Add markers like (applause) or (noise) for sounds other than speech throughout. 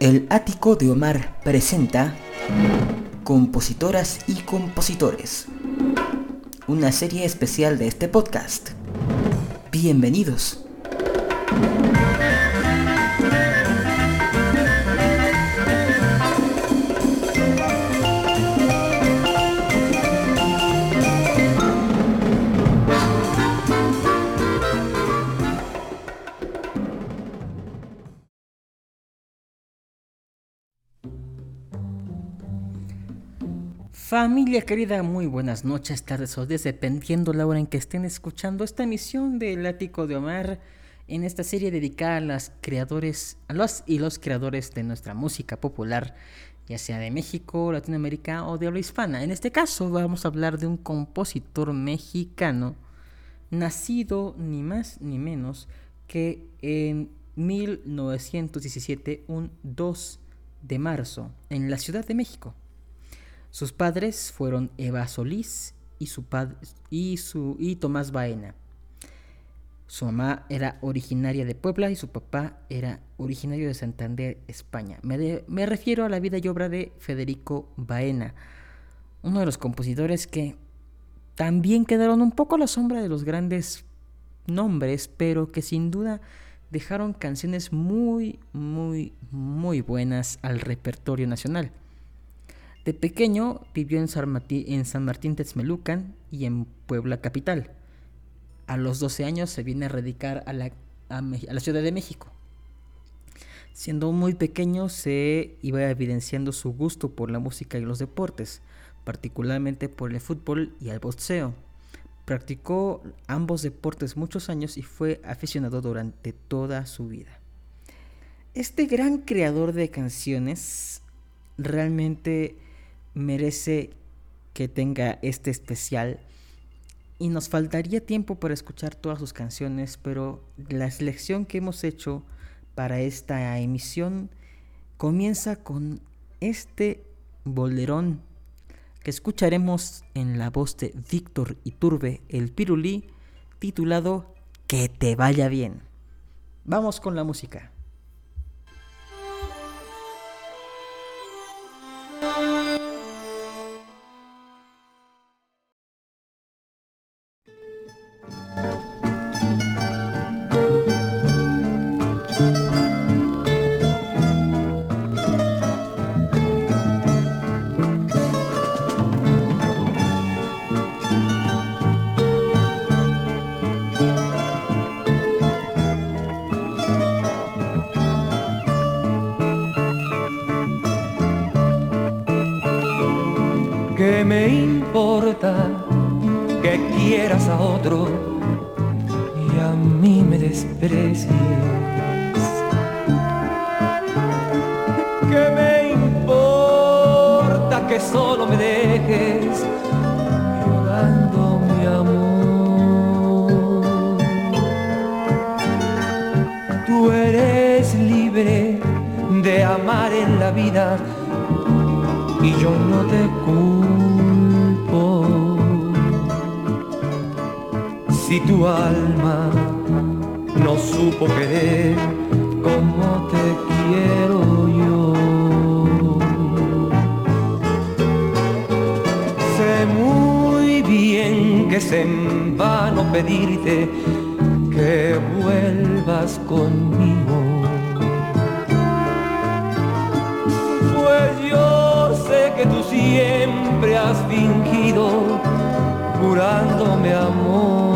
El Ático de Omar presenta Compositoras y Compositores, una serie especial de este podcast. Bienvenidos. Familia querida, muy buenas noches, tardes o días, dependiendo la hora en que estén escuchando esta emisión del Ático de Omar en esta serie dedicada a los creadores, a los y los creadores de nuestra música popular, ya sea de México, Latinoamérica o de habla hispana. En este caso vamos a hablar de un compositor mexicano nacido ni más ni menos que en 1917, un 2 de marzo, en la Ciudad de México. Sus padres fueron Eva Solís y, su y, su, y Tomás Baena. Su mamá era originaria de Puebla y su papá era originario de Santander, España. Me, me, refiero a la vida y obra de Federico Baena, uno de los compositores que también quedaron un poco a la sombra de los grandes nombres, pero que sin duda dejaron canciones muy, muy, muy buenas al repertorio nacional. De pequeño vivió en San Martín, en San y en Puebla capital. A los 12 años se viene a radicar a la, a la Ciudad de México. Siendo muy pequeño se iba evidenciando su gusto por la música y los deportes, particularmente por el fútbol y el boxeo. Practicó ambos deportes muchos años y fue aficionado durante toda su vida. Este gran creador de canciones realmente merece que tenga este especial. Y nos faltaría tiempo para escuchar todas sus canciones, pero la selección que hemos hecho para esta emisión comienza con este bolerón que escucharemos en la voz de Víctor Iturbe, el Pirulí, titulado Que te vaya bien. Vamos con la música. A otro y a mí me desprecies. (laughs) ¿Qué me importa que solo me dejes llorando mi amor? Tú eres libre de amar en la vida y yo no te si tu alma no supo querer como te quiero yo. Sé muy bien que es en vano pedirte que vuelvas conmigo. Pues yo sé que tú siempre has fingido jurándome amor.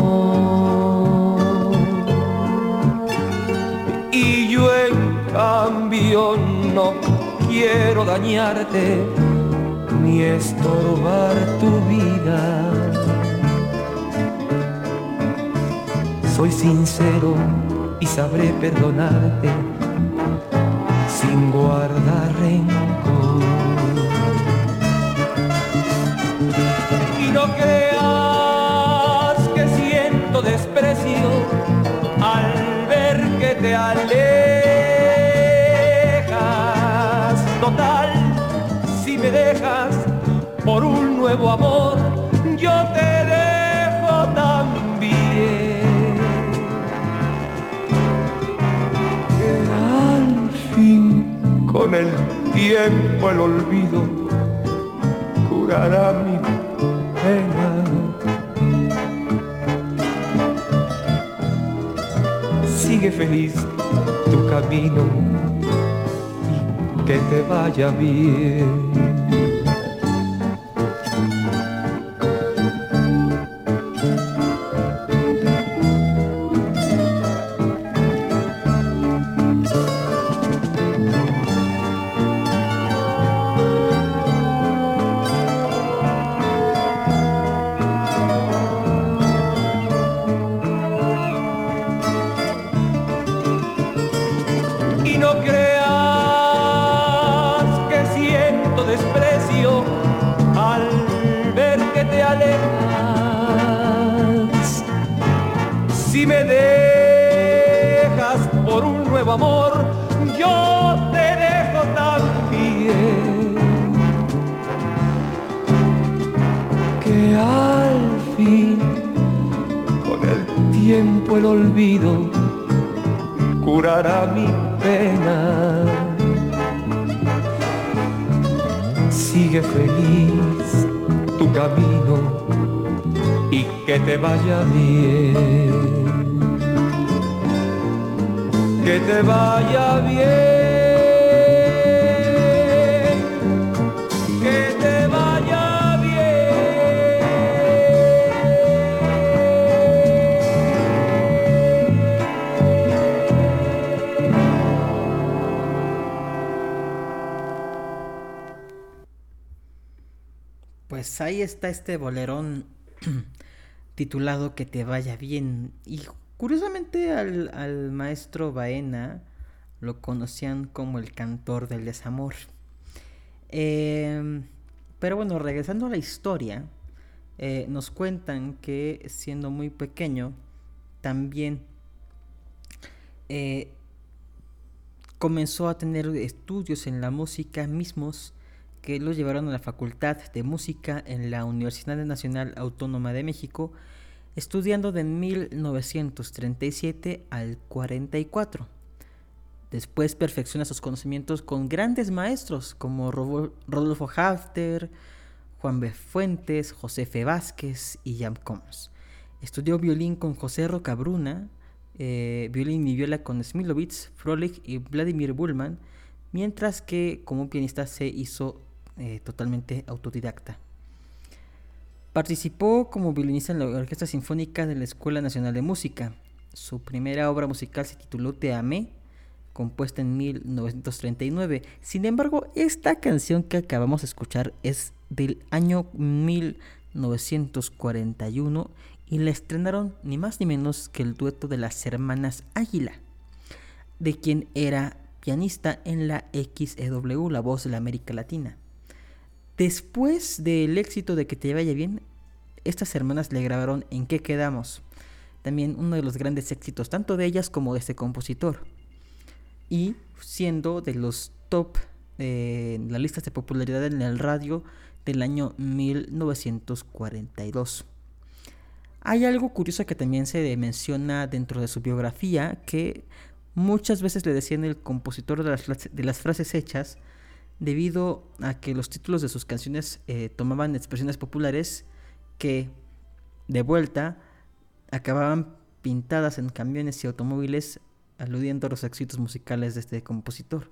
Cambio no quiero dañarte ni estorbar tu vida. Soy sincero y sabré perdonarte sin guardar rencor. nuevo amor yo te dejo también. al fin, con el tiempo el olvido curará mi pena. Sigue feliz tu camino y que te vaya bien. Por un nuevo amor, yo te dejo también. Que al fin con el tiempo el olvido curará mi pena. Sigue feliz tu camino y que te vaya bien. está este bolerón (clears throat) titulado Que te vaya bien. Y curiosamente al, maestro Baena lo conocían como el cantor del desamor. Em, pero bueno, regresando a la historia, eh, nos cuentan que siendo muy pequeño, también eh, comenzó a tener estudios en la música mismos que lo llevaron a la Facultad de Música en la Universidad Nacional Autónoma de México, estudiando de 1937 al 44. Después perfecciona sus conocimientos con grandes maestros como Rodolfo Hafter, Juan B. Fuentes, José F. Vázquez y Jan Combs. Estudió violín con José Rocabruna, eh, violín y viola con Smilovitz, Frolich y Vladimir Bullman, mientras que como pianista se hizo eh, totalmente autodidacta. Participó como violinista en la Orquesta Sinfónica de la Escuela Nacional de Música. Su primera obra musical se tituló Te Amé, compuesta en 1939. Sin embargo, esta canción que acabamos de escuchar es del año 1941 y la estrenaron ni más ni menos que el dueto de las hermanas Águila, de quien era pianista en la XEW, la voz de la América Latina. Después del éxito de Que te vaya bien, estas hermanas le grabaron En qué quedamos, también uno de los grandes éxitos tanto de ellas como de este compositor, y siendo de los top en las listas de popularidad en el radio del año 1942. Hay algo curioso que también se menciona dentro de su biografía, que muchas veces le decían el compositor de las, de las frases hechas, debido a que los títulos de sus canciones eh, tomaban expresiones populares que, de vuelta, acababan pintadas en camiones y automóviles aludiendo a los éxitos musicales de este compositor.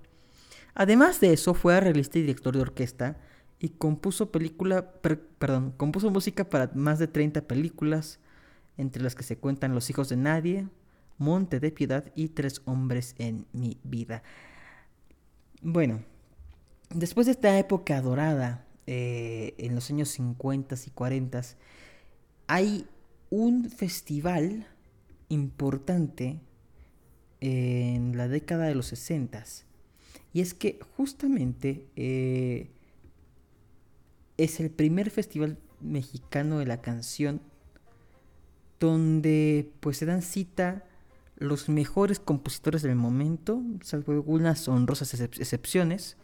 Además de eso, fue arreglista y director de orquesta y compuso película, perdón, compuso música para más de 30 películas, entre las que se cuentan Los hijos de nadie, Monte de Piedad y Tres hombres en mi vida. Bueno, después de esta época dorada, eh, en los años 50 y 40, hay un festival importante en la década de los 60 y es que justamente eh, es el primer festival mexicano de la canción donde pues se dan cita los mejores compositores del momento, salvo algunas honrosas excepciones,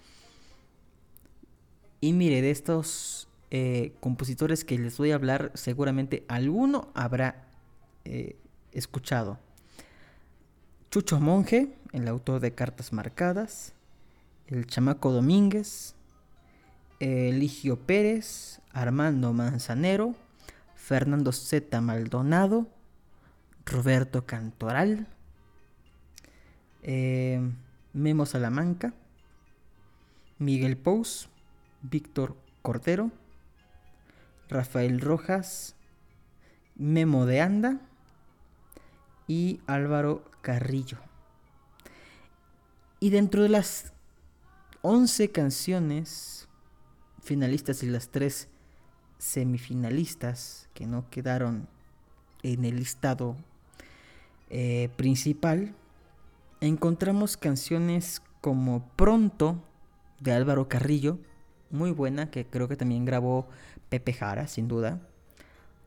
y mire, de estos eh, compositores que les voy a hablar, seguramente alguno habrá eh, escuchado. Chucho Monje, el autor de Cartas Marcadas. el Chamaco Domínguez, Eligio Pérez, Armando Manzanero, Fernando Z. Maldonado, Roberto Cantoral, eh, Memo Salamanca, Miguel Pous, Víctor Cordero, Rafael Rojas, Memo de Anda y Álvaro Carrillo. Y dentro de las 11 canciones finalistas y las 3 semifinalistas que no quedaron en el listado eh, principal, encontramos canciones como Pronto de Álvaro Carrillo, muy buena, que creo que también grabó Pepe Jara, sin duda.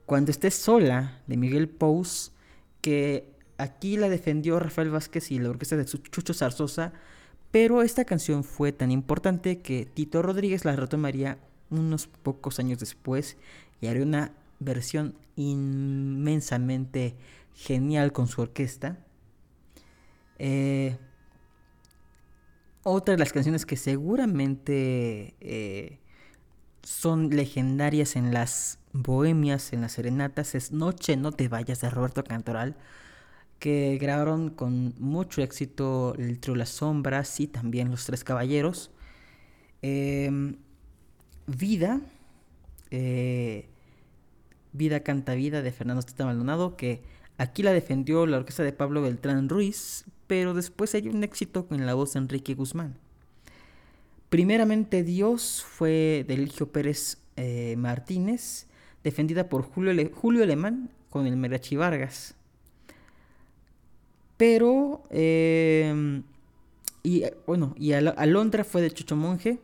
Cuando estés sola, de Miguel Pous, que aquí la defendió Rafael Vázquez y la orquesta de Chucho Zarzosa, pero esta canción fue tan importante que Tito Rodríguez la retomaría unos pocos años después y haría una versión inmensamente genial con su orquesta. Eh, otra de las canciones que seguramente eh, son legendarias en las bohemias, en las serenatas, es Noche no te vayas de Roberto Cantoral, que grabaron con mucho éxito el trío Las Sombras y también Los Tres Caballeros. Em, vida, eh, Vida canta vida de Fernando Tita Maldonado, que aquí la defendió la orquesta de Pablo Beltrán Ruiz, pero después hay un éxito con la voz de Enrique Guzmán. Primeramente Dios fue de Eligio Pérez eh, Martínez, defendida por Julio, Julio Alemán con el Merachi Vargas. Pero, em, y bueno, y Alondra fue de Chucho Monje,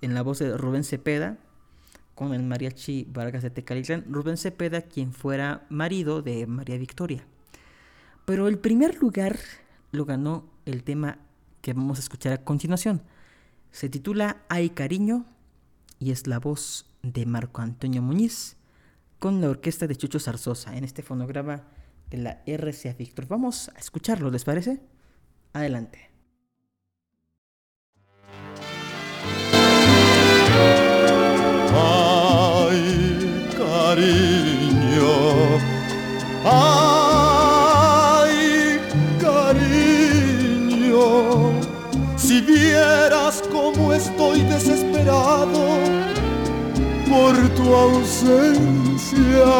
en la voz de Rubén Cepeda, con el mariachi Vargas de Tecalitlán. Rubén Cepeda, quien fuera marido de María Victoria. Pero el primer lugar lo ganó el tema que vamos a escuchar a continuación. Se titula Hay cariño y es la voz de Marco Antonio Muñiz con la orquesta de Chucho Zarzosa en este fonograma de la RCA Victor. Vamos a escucharlo, ¿les parece? Adelante. Ay, cariño. Tu ausencia,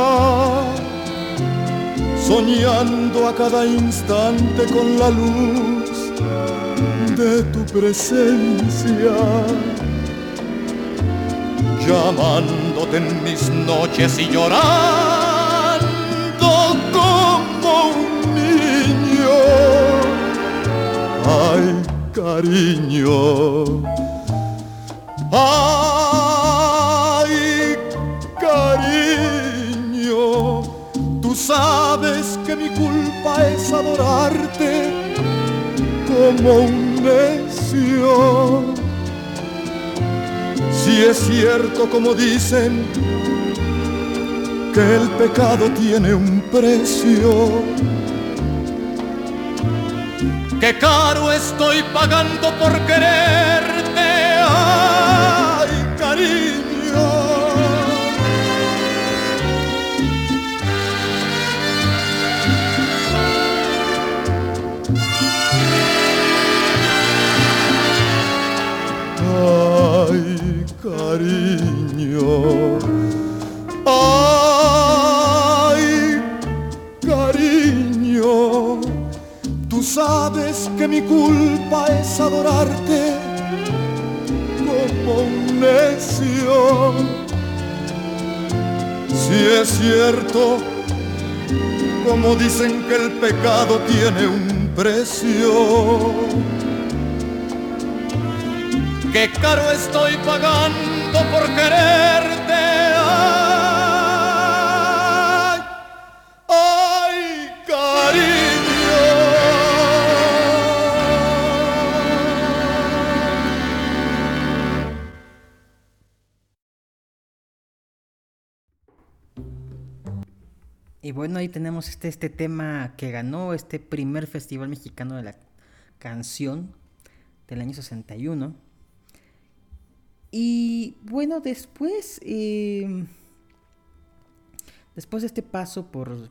soñando a cada instante con la luz de tu presencia, llamándote en mis noches y llorando ay cariño, ay es adorarte como un necio. Si es cierto como dicen que el pecado tiene un precio Qué caro estoy pagando por quererte, Ay cariño. sabes que mi culpa es adorarte como un necio. Si es cierto, como dicen que el pecado tiene un precio. Qué caro estoy pagando por quererte. Bueno, ahí tenemos este, este tema que ganó este primer Festival Mexicano de la Canción del año 61. Y bueno, después, em, después de este paso por,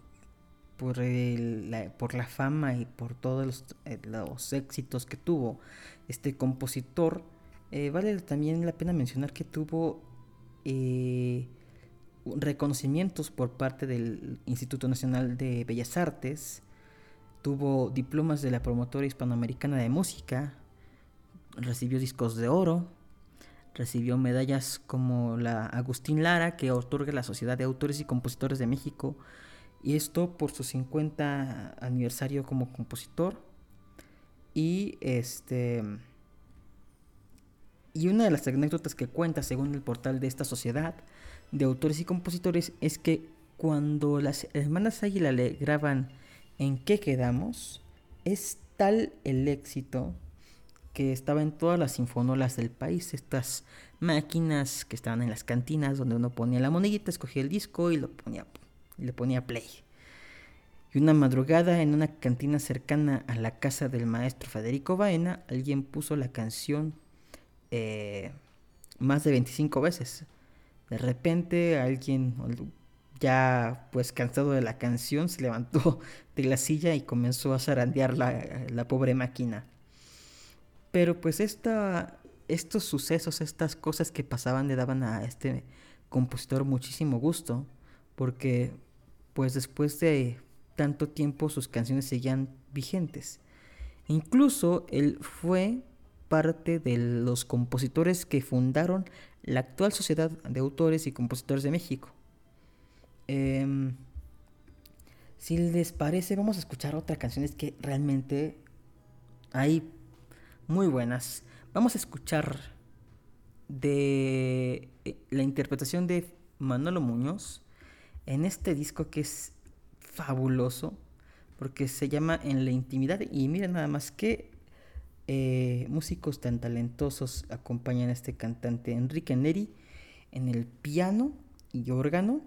por, la, por la fama y por todos los, eh, éxitos que tuvo este compositor, eh, vale también la pena mencionar que tuvo eh, reconocimientos por parte del Instituto Nacional de Bellas Artes, tuvo diplomas de la promotora hispanoamericana de música, recibió discos de oro, recibió medallas como la Agustín Lara que otorga la Sociedad de Autores y Compositores de México, y esto por su 50 aniversario como compositor. Y este y una de las anécdotas que cuenta según el portal de esta sociedad de autores y compositores es que cuando las hermanas Águila le graban en qué quedamos, es tal el éxito que estaba en todas las sinfonolas del país, estas máquinas que estaban en las cantinas donde uno ponía la monedita, escogía el disco y lo ponía, le ponía play. Y una madrugada en una cantina cercana a la casa del maestro Federico Baena, alguien puso la canción eh, más de 25 veces. De repente alguien ya pues cansado de la canción se levantó (laughs) de la silla y comenzó a zarandear la, la pobre máquina. Pero pues esta, estos sucesos, estas cosas que pasaban le daban a este compositor muchísimo gusto, porque pues después de tanto tiempo sus canciones seguían vigentes. Incluso él fue parte de los compositores que fundaron la actual Sociedad de Autores y Compositores de México. Em, si les parece, vamos a escuchar otra canción que realmente hay muy buenas. Vamos a escuchar de eh, la interpretación de Manolo Muñoz en este disco que es fabuloso porque se llama En la intimidad y miren nada más que eh, músicos tan talentosos acompañan a este cantante Enrique Neri en el piano y órgano.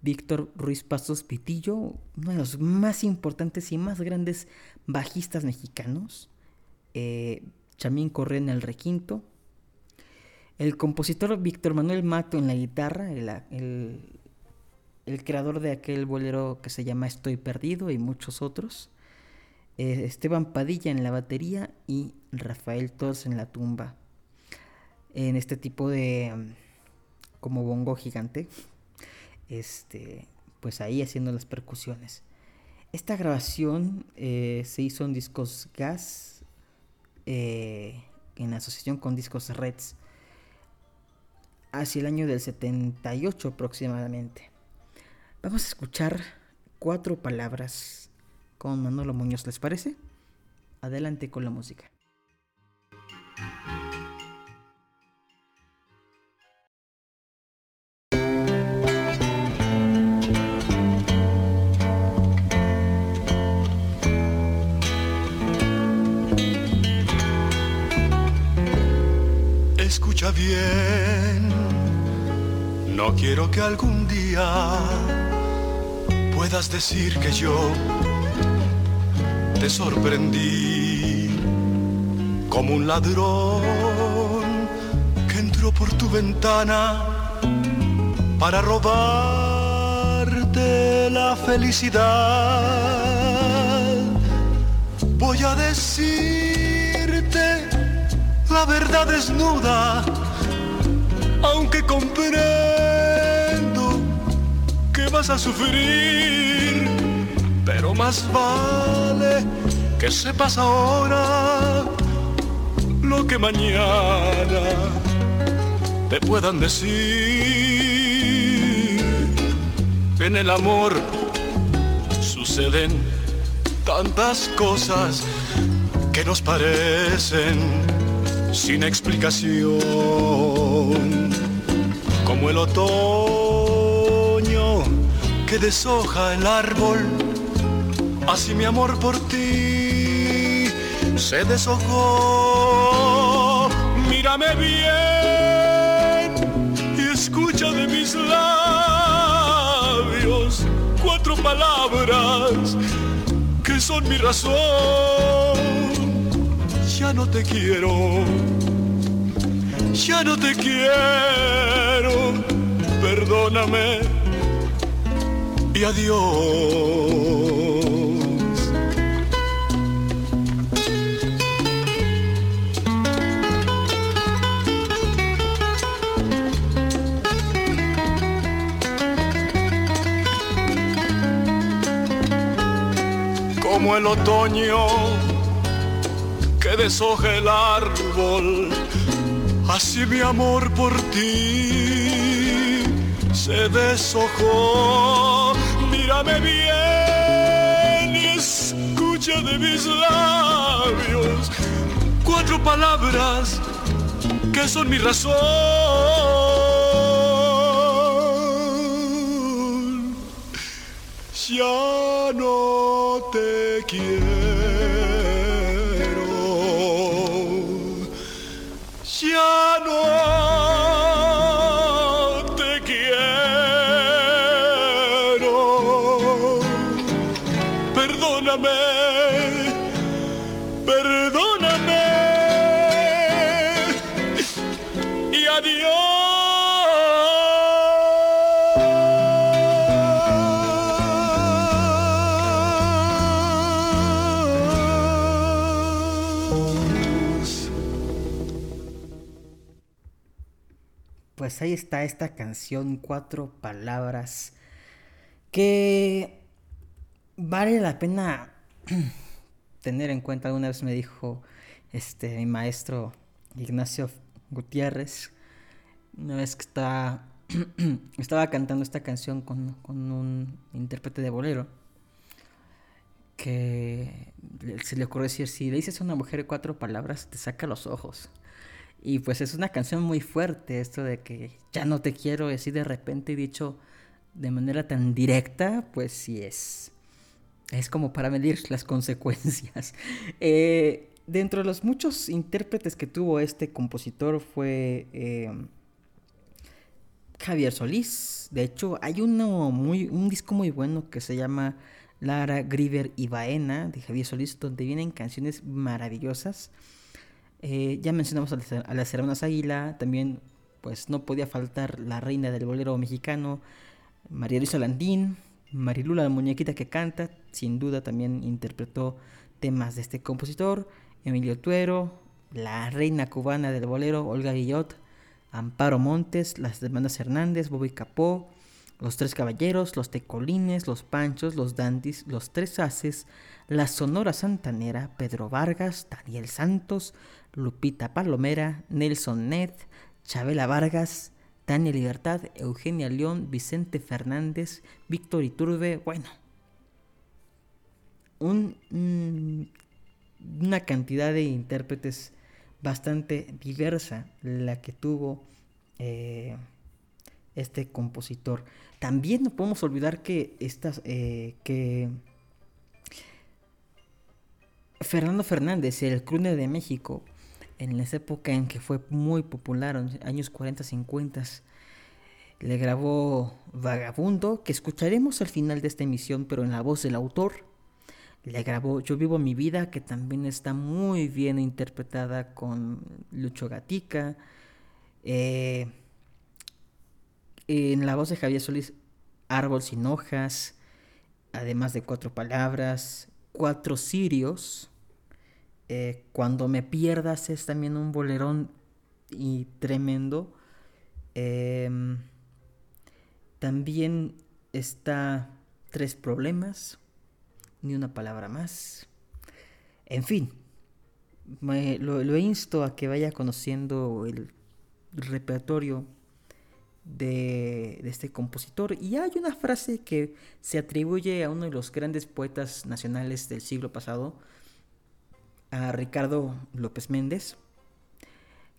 Víctor Ruiz Pasos Pitillo, uno de los más importantes y más grandes bajistas mexicanos. Eh, Chamín Correa en el requinto. El compositor Víctor Manuel Mato en la guitarra, el, el, creador de aquel bolero que se llama Estoy Perdido y muchos otros. Eh, Esteban Padilla en la batería y Rafael Tos en la tumba. En este tipo de mm, como bongo gigante. Este, pues ahí haciendo las percusiones. Esta grabación eh, se hizo en discos gas eh, en asociación con discos Reds hacia el año del 78 aproximadamente. Vamos a escuchar cuatro palabras con Manolo Muñoz, ¿les parece? Adelante con la música. Escucha bien, no quiero que algún día puedas decir que yo te sorprendí como un ladrón que entró por tu ventana para robarte la felicidad. Voy a decirte la verdad desnuda, aunque comprendo que vas a sufrir pero más vale que sepas ahora lo que mañana te puedan decir. En el amor suceden tantas cosas que nos parecen sin explicación, como el otoño que deshoja el árbol así mi amor por ti se deshojó. Mírame bien y escucha de mis labios cuatro palabras que son mi razón. Ya no te quiero, ya no te quiero, perdóname y adiós. Como el otoño que deshoja el árbol, así mi amor por ti se deshojó. Mírame bien y escucha de mis labios cuatro palabras que son mi razón. Ya no te quiero. Está esta canción, cuatro palabras, que vale la pena (clears throat) tener en cuenta. Alguna vez me dijo este mi maestro Ignacio Gutiérrez, una vez que estaba, (clears throat) estaba cantando esta canción con, con un intérprete de bolero, que se le ocurrió decir, si le dices a una mujer cuatro palabras, te saca los ojos. Y pues es una canción muy fuerte esto de que ya no te quiero, y así de repente dicho de manera tan directa, pues sí es. Es como para medir las consecuencias. (laughs) Eh, dentro de los muchos intérpretes que tuvo este compositor fue eh, Javier Solís. De hecho, hay uno muy, un disco muy bueno que se llama Lara, Griver y Baena de Javier Solís, donde vienen canciones maravillosas. Eh, ya mencionamos a las, hermanas Águila, también pues no podía faltar la reina del bolero mexicano, María Luisa Landín, Marilula la muñequita que canta, sin duda también interpretó temas de este compositor, Emilio Tuero, la reina cubana del bolero, Olga Guillot, Amparo Montes, las hermanas Hernández, Bobby Capó, los Tres Caballeros, los Tecolines, los Panchos, los Dandis, los Tres Haces, la Sonora Santanera, Pedro Vargas, Daniel Santos, Lupita Palomera, Nelson Ned, Chabela Vargas, Tania Libertad, Eugenia León, Vicente Fernández, Víctor Iturbe, bueno, un, mm, una cantidad de intérpretes bastante diversa la que tuvo eh, este compositor. También no podemos olvidar que estas eh, que Fernando Fernández, el crooner de México, en esa época en que fue muy popular, en años 40, 50, le grabó Vagabundo, que escucharemos al final de esta emisión, pero en la voz del autor. Le grabó Yo vivo mi vida, que también está muy bien interpretada con Lucho Gatica. Eh, en la voz de Javier Solís, Árbol sin hojas, además de cuatro palabras, cuatro cirios. Eh, Cuando me pierdas es también un bolerón y tremendo. Em, también está Tres Problemas, ni una palabra más. En fin, me- lo, lo insto a que vaya conociendo el repertorio de, este compositor. Y hay una frase que se atribuye a uno de los grandes poetas nacionales del siglo pasado, a Ricardo López Méndez,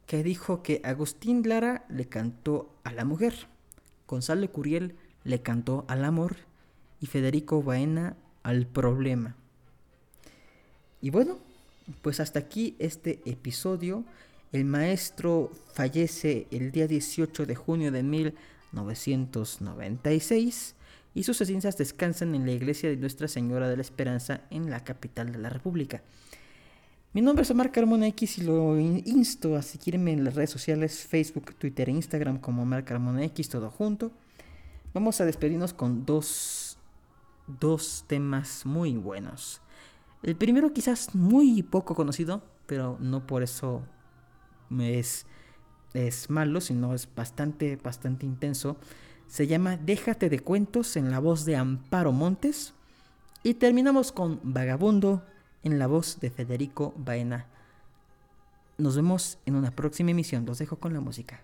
que dijo que Agustín Lara le cantó a la mujer, Gonzalo Curiel le cantó al amor y Federico Baena al problema. Y bueno, pues hasta aquí este episodio. El maestro fallece el día 18 de junio de 1996 y sus cenizas descansan en la iglesia de Nuestra Señora de la Esperanza en la capital de la República. Mi nombre es Omar Carmona X y lo insto a seguirme en las redes sociales Facebook, Twitter e Instagram como Omar Carmona X, todo junto. Vamos a despedirnos con dos, dos temas muy buenos. El primero quizás muy poco conocido, pero no por eso es, es malo, sino es bastante, bastante intenso. Se llama Déjate de cuentos en la voz de Amparo Montes. Y terminamos con Vagabundo en la voz de Federico Baena. Nos vemos en una próxima emisión. Los dejo con la música.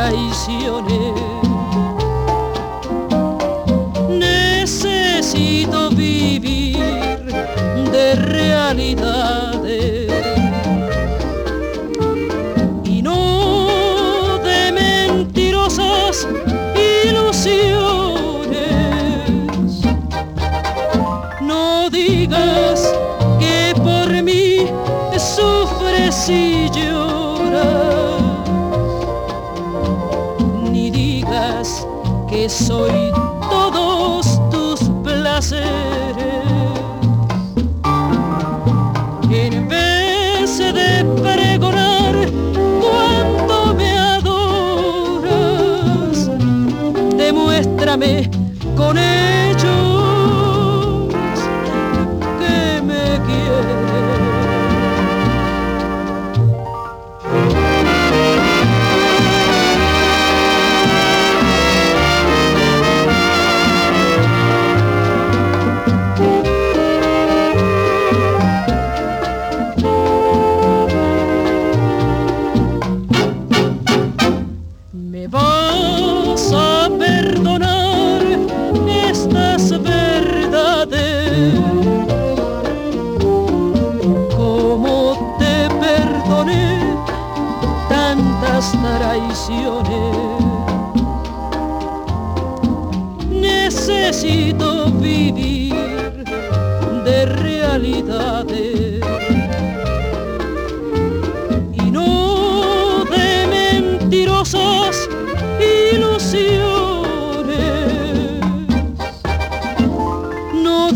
ないしよね。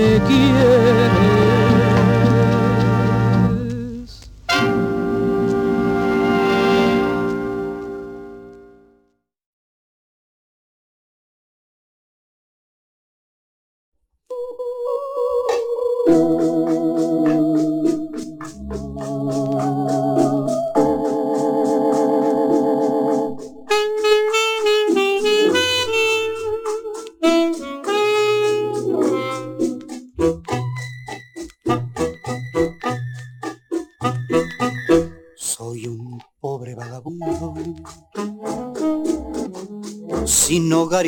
me quiere.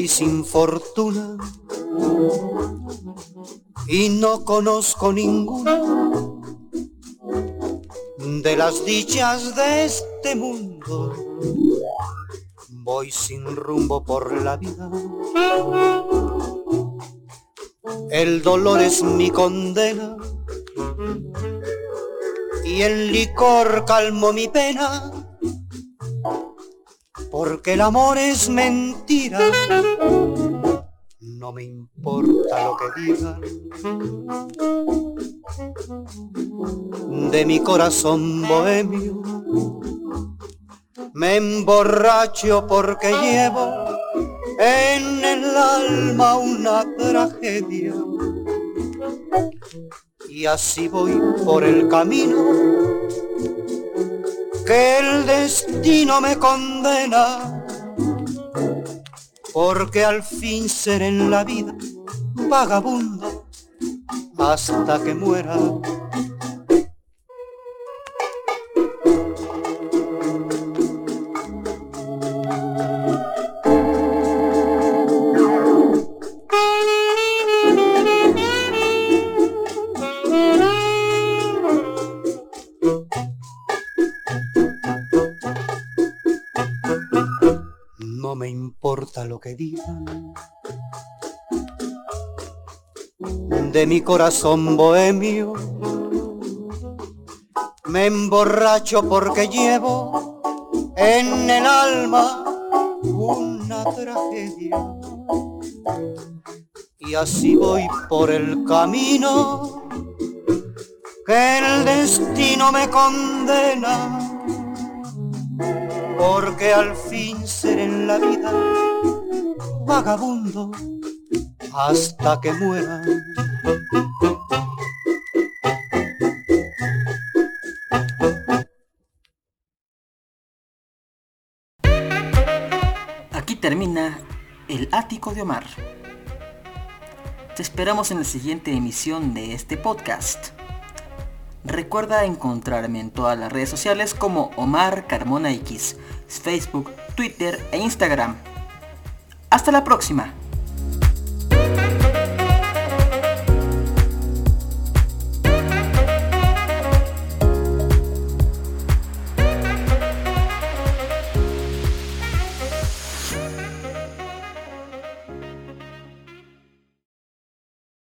Sin fortuna y no conozco ninguna de las dichas de este mundo. Voy sin rumbo por la vida. El dolor es mi condena y el licor calmó mi pena porque el amor es mentira. No me importa lo que digan de mi corazón bohemio. Me emborracho porque llevo en el alma una tragedia. Y así voy por el camino que el destino me condena, porque al fin seré en la vida vagabundo hasta que muera. De mi corazón bohemio. Me emborracho porque llevo en el alma una tragedia. Y así voy por el camino que el destino me condena. Porque al fin seré en la vida vagabundo hasta que muera. Aquí termina el ático de Omar. Te esperamos en la siguiente emisión de este podcast. Recuerda encontrarme en todas las redes sociales como Omar Carmona X, Facebook, Twitter e Instagram. Hasta la próxima.